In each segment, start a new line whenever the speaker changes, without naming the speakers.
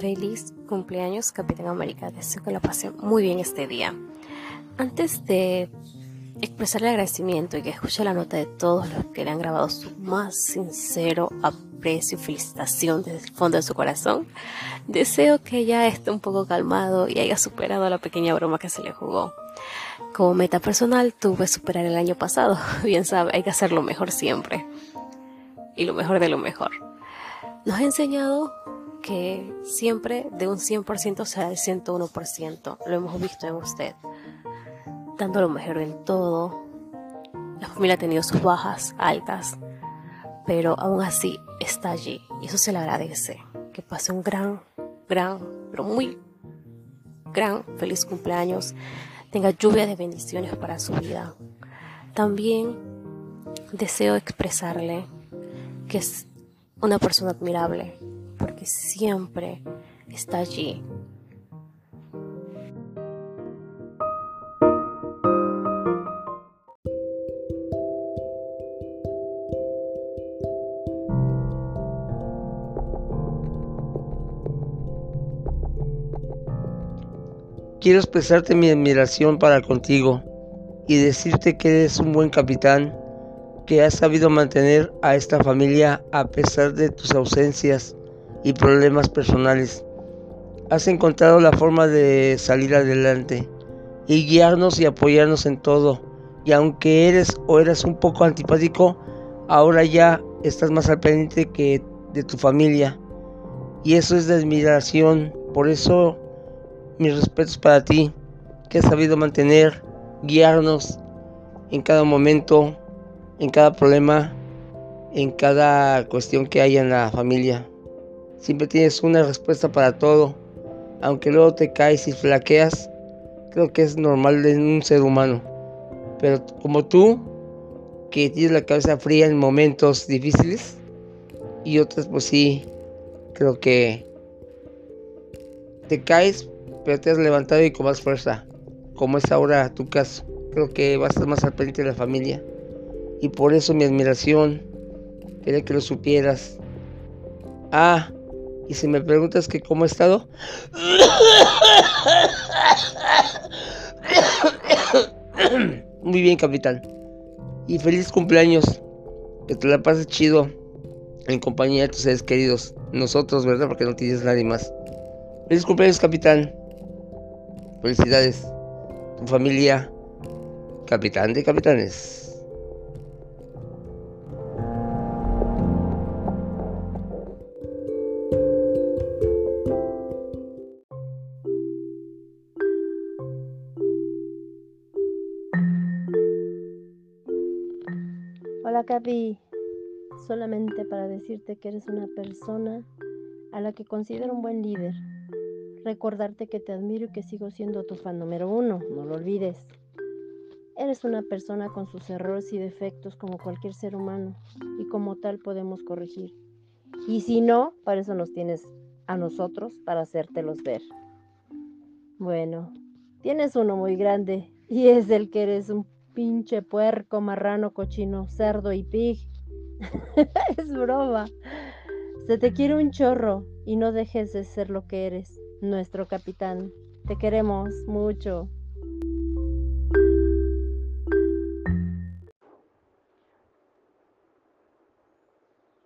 Feliz cumpleaños, Capitán América. Deseo que la pase muy bien este día. Antes de expresarle agradecimiento y que escuche la nota de todos los que le han grabado su más sincero aprecio y felicitación desde el fondo de su corazón, deseo que ya esté un poco calmado y haya superado la pequeña broma que se le jugó. Como meta personal tuve superar el año pasado. Bien sabe, hay que hacerlo mejor siempre. Y lo mejor de lo mejor. Nos ha enseñado que siempre de un 100% sea el 101%. Lo hemos visto en usted. Dando lo mejor en todo. La familia ha tenido sus bajas, altas, pero aún así está allí y eso se le agradece. Que pase un gran, gran, pero muy gran feliz cumpleaños. Tenga lluvia de bendiciones para su vida. También deseo expresarle que es una persona admirable, porque siempre está allí.
Quiero expresarte mi admiración para contigo y decirte que eres un buen capitán que has sabido mantener a esta familia a pesar de tus ausencias y problemas personales. Has encontrado la forma de salir adelante y guiarnos y apoyarnos en todo. Y aunque eres o eras un poco antipático, ahora ya estás más al pendiente que de tu familia. Y eso es de admiración. Por eso mis respetos para ti, que has sabido mantener, guiarnos en cada momento, en cada problema, en cada cuestión que haya en la familia. Siempre tienes una respuesta para todo. Aunque luego te caes y flaqueas, creo que es normal en un ser humano. Pero como tú, que tienes la cabeza fría en momentos difíciles, y otras pues sí, creo que te caes, pero te has levantado y con más fuerza, como es ahora tu caso. Creo que vas a estar más al pendiente de la familia. Y por eso mi admiración, quería que lo supieras. Ah, y si me preguntas que cómo he estado... Muy bien, capitán. Y feliz cumpleaños. Que te la pases chido en compañía de tus seres queridos. Nosotros, ¿verdad? Porque no tienes nadie más. Feliz cumpleaños, capitán. Felicidades. Tu familia. Capitán de capitanes.
Capi, solamente para decirte que eres una persona a la que considero un buen líder. Recordarte que te admiro y que sigo siendo tu fan número uno, no lo olvides. Eres una persona con sus errores y defectos como cualquier ser humano y como tal podemos corregir. Y si no, para eso nos tienes a nosotros para hacértelos ver. Bueno, tienes uno muy grande y es el que eres un pinche puerco, marrano, cochino, cerdo y pig. es broma. Se te quiere un chorro y no dejes de ser lo que eres, nuestro capitán. Te queremos mucho.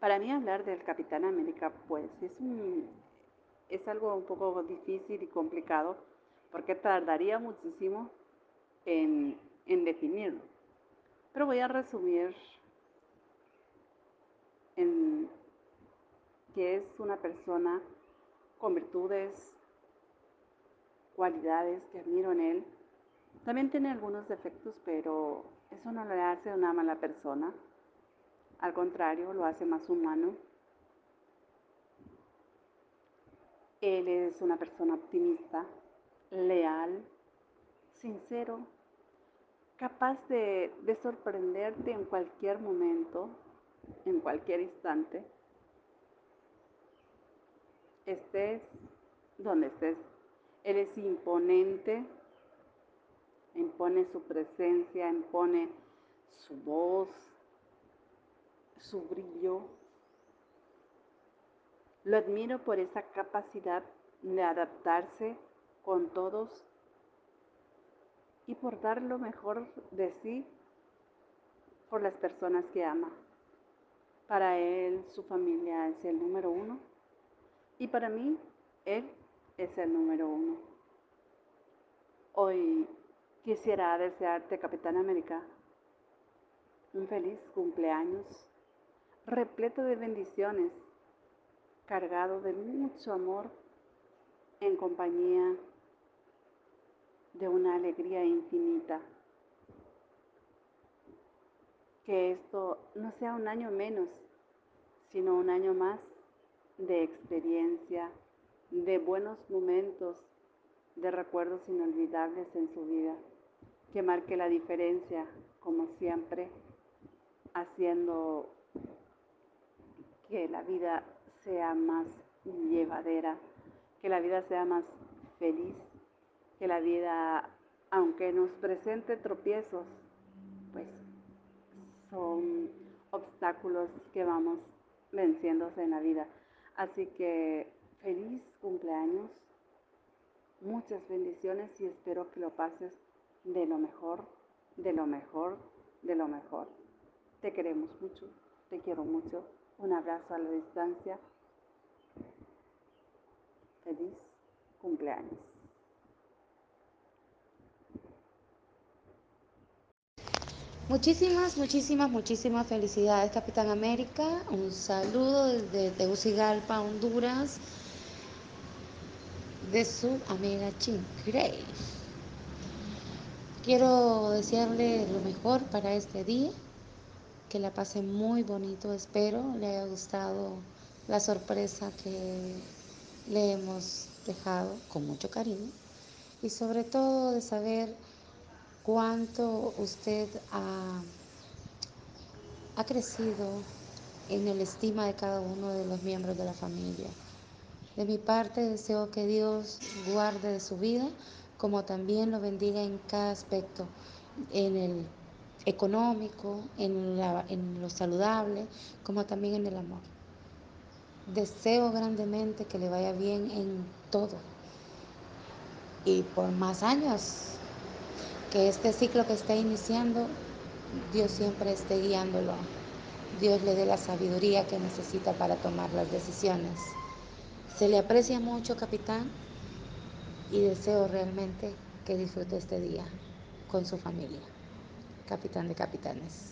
Para mí hablar del Capitán América, pues es, un, es algo un poco difícil y complicado, porque tardaría muchísimo en en definirlo. Pero voy a resumir en que es una persona con virtudes, cualidades que admiro en él. También tiene algunos defectos, pero eso no le hace una mala persona. Al contrario, lo hace más humano. Él es una persona optimista, leal, sincero, capaz de, sorprenderte en cualquier momento, en cualquier instante, estés donde estés. Él es imponente, impone su presencia, impone su voz, su brillo. Lo admiro por esa capacidad de adaptarse con todos y por dar lo mejor de sí por las personas que ama. Para él su familia es el número uno y para mí él es el número uno. Hoy quisiera desearte, Capitán América, un feliz cumpleaños, repleto de bendiciones, cargado de mucho amor, en compañía de una alegría infinita. Que esto no sea un año menos, sino un año más de experiencia, de buenos momentos, de recuerdos inolvidables en su vida, que marque la diferencia, como siempre, haciendo que la vida sea más llevadera, que la vida sea más feliz, que la vida, aunque nos presente tropiezos, pues son obstáculos que vamos venciéndose en la vida. Así que feliz cumpleaños, muchas bendiciones y espero que lo pases de lo mejor, de lo mejor, de lo mejor. Te queremos mucho, te quiero mucho. Un abrazo a la distancia. Feliz cumpleaños.
Muchísimas, muchísimas, muchísimas felicidades, Capitán América. Un saludo desde Tegucigalpa, Honduras, de su amiga Chin Grey. Quiero desearle lo mejor para este día, que la pase muy bonito, espero le haya gustado la sorpresa que le hemos dejado con mucho cariño y sobre todo de saber cuánto usted ha, ha crecido en el estima de cada uno de los miembros de la familia. De mi parte deseo que Dios guarde de su vida, como también lo bendiga en cada aspecto, en el económico, en, la, en lo saludable, como también en el amor. Deseo grandemente que le vaya bien en todo y por más años que este ciclo que está iniciando, Dios siempre esté guiándolo. Dios le dé la sabiduría que necesita para tomar las decisiones. Se le aprecia mucho, capitán, y deseo realmente que disfrute este día con su familia. Capitán de Capitanes.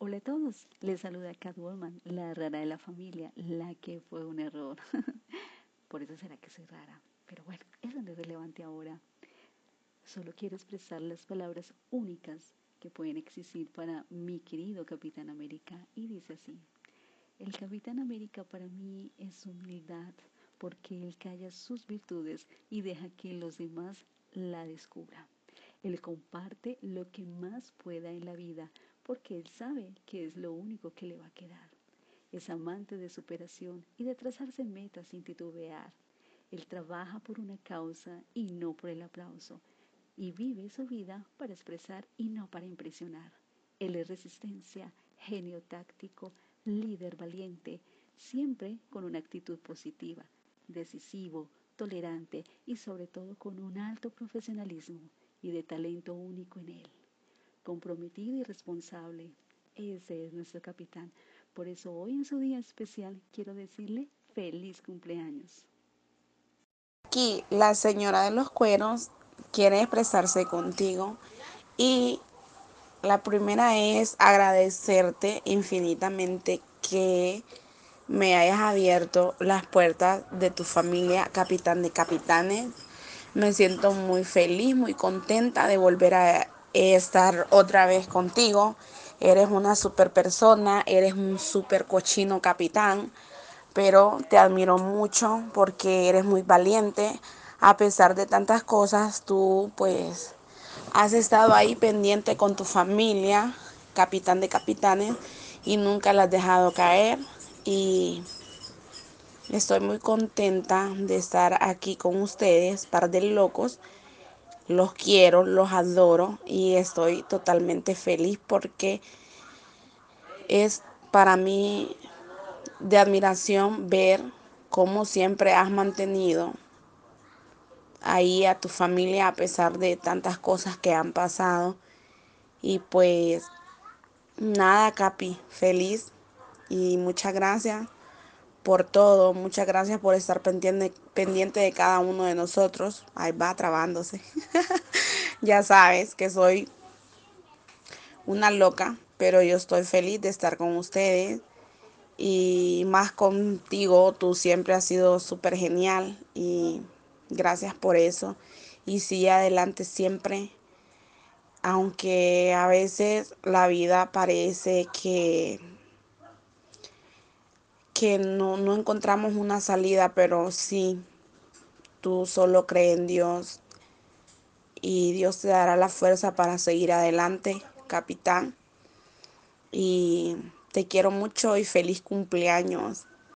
Hola a todos, les saluda Catwoman, la rara de la familia, la que fue un error. Por eso será que soy rara. Pero bueno, es relevante ahora. Solo quiero expresar las palabras únicas que pueden existir para mi querido Capitán América y dice así. El Capitán América para mí es humildad porque él calla sus virtudes y deja que los demás la descubran. Él comparte lo que más pueda en la vida porque él sabe que es lo único que le va a quedar. Es amante de superación y de trazarse metas sin titubear. Él trabaja por una causa y no por el aplauso. Y vive su vida para expresar y no para impresionar. Él es resistencia, genio táctico, líder valiente, siempre con una actitud positiva, decisivo, tolerante y sobre todo con un alto profesionalismo y de talento único en él. Comprometido y responsable, ese es nuestro capitán. Por eso hoy en su día especial quiero decirle feliz cumpleaños
aquí la señora de los cueros quiere expresarse contigo y la primera es agradecerte infinitamente que me hayas abierto las puertas de tu familia, capitán de capitanes. Me siento muy feliz, muy contenta de volver a estar otra vez contigo. Eres una super persona, eres un super cochino capitán pero te admiro mucho porque eres muy valiente. A pesar de tantas cosas, tú pues has estado ahí pendiente con tu familia, capitán de capitanes, y nunca la has dejado caer. Y estoy muy contenta de estar aquí con ustedes, par de locos. Los quiero, los adoro y estoy totalmente feliz porque es para mí de admiración ver cómo siempre has mantenido ahí a tu familia a pesar de tantas cosas que han pasado. Y pues nada, Capi, feliz y muchas gracias por todo, muchas gracias por estar pendiente, pendiente de cada uno de nosotros. Ahí va trabándose. ya sabes que soy una loca, pero yo estoy feliz de estar con ustedes y más contigo, tú siempre has sido súper genial y gracias por eso. Y sigue adelante siempre, aunque a veces la vida parece que que no, no encontramos una salida, pero sí, tú solo crees en Dios y Dios te dará la fuerza para seguir adelante, capitán. Y te quiero mucho y feliz cumpleaños.